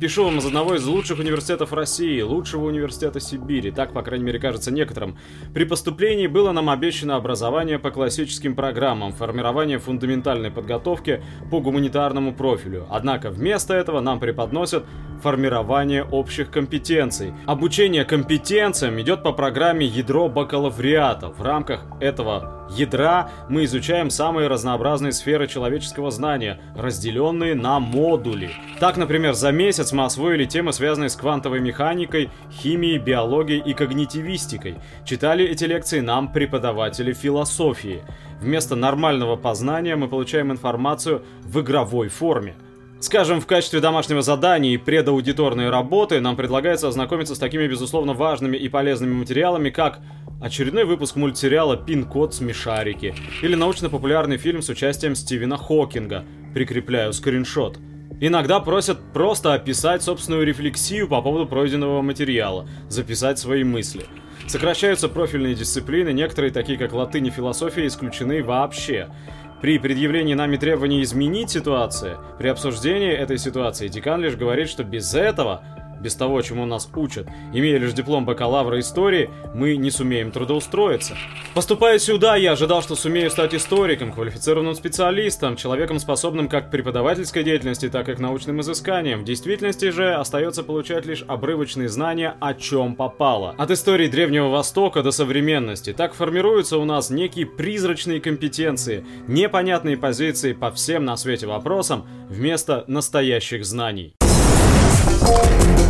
Пишу вам из одного из лучших университетов России, лучшего университета Сибири, так, по крайней мере, кажется некоторым. При поступлении было нам обещано образование по классическим программам, формирование фундаментальной подготовки по гуманитарному профилю. Однако вместо этого нам преподносят формирование общих компетенций. Обучение компетенциям идет по программе «Ядро бакалавриата». В рамках этого ядра мы изучаем самые разнообразные сферы человеческого знания, разделенные на модули. Так, например, за месяц мы освоили темы, связанные с квантовой механикой, химией, биологией и когнитивистикой. Читали эти лекции нам преподаватели философии. Вместо нормального познания мы получаем информацию в игровой форме. Скажем, в качестве домашнего задания и предаудиторной работы нам предлагается ознакомиться с такими, безусловно, важными и полезными материалами, как очередной выпуск мультсериала «Пин-код. Смешарики» или научно-популярный фильм с участием Стивена Хокинга. Прикрепляю скриншот. Иногда просят просто описать собственную рефлексию по поводу пройденного материала, записать свои мысли. Сокращаются профильные дисциплины, некоторые, такие как латынь и философия, исключены вообще. При предъявлении нами требований изменить ситуацию, при обсуждении этой ситуации, декан лишь говорит, что без этого без того, чему нас учат. Имея лишь диплом бакалавра истории, мы не сумеем трудоустроиться. Поступая сюда, я ожидал, что сумею стать историком, квалифицированным специалистом, человеком, способным как к преподавательской деятельности, так и к научным изысканиям. В действительности же остается получать лишь обрывочные знания, о чем попало. От истории Древнего Востока до современности. Так формируются у нас некие призрачные компетенции, непонятные позиции по всем на свете вопросам, вместо настоящих знаний. Thank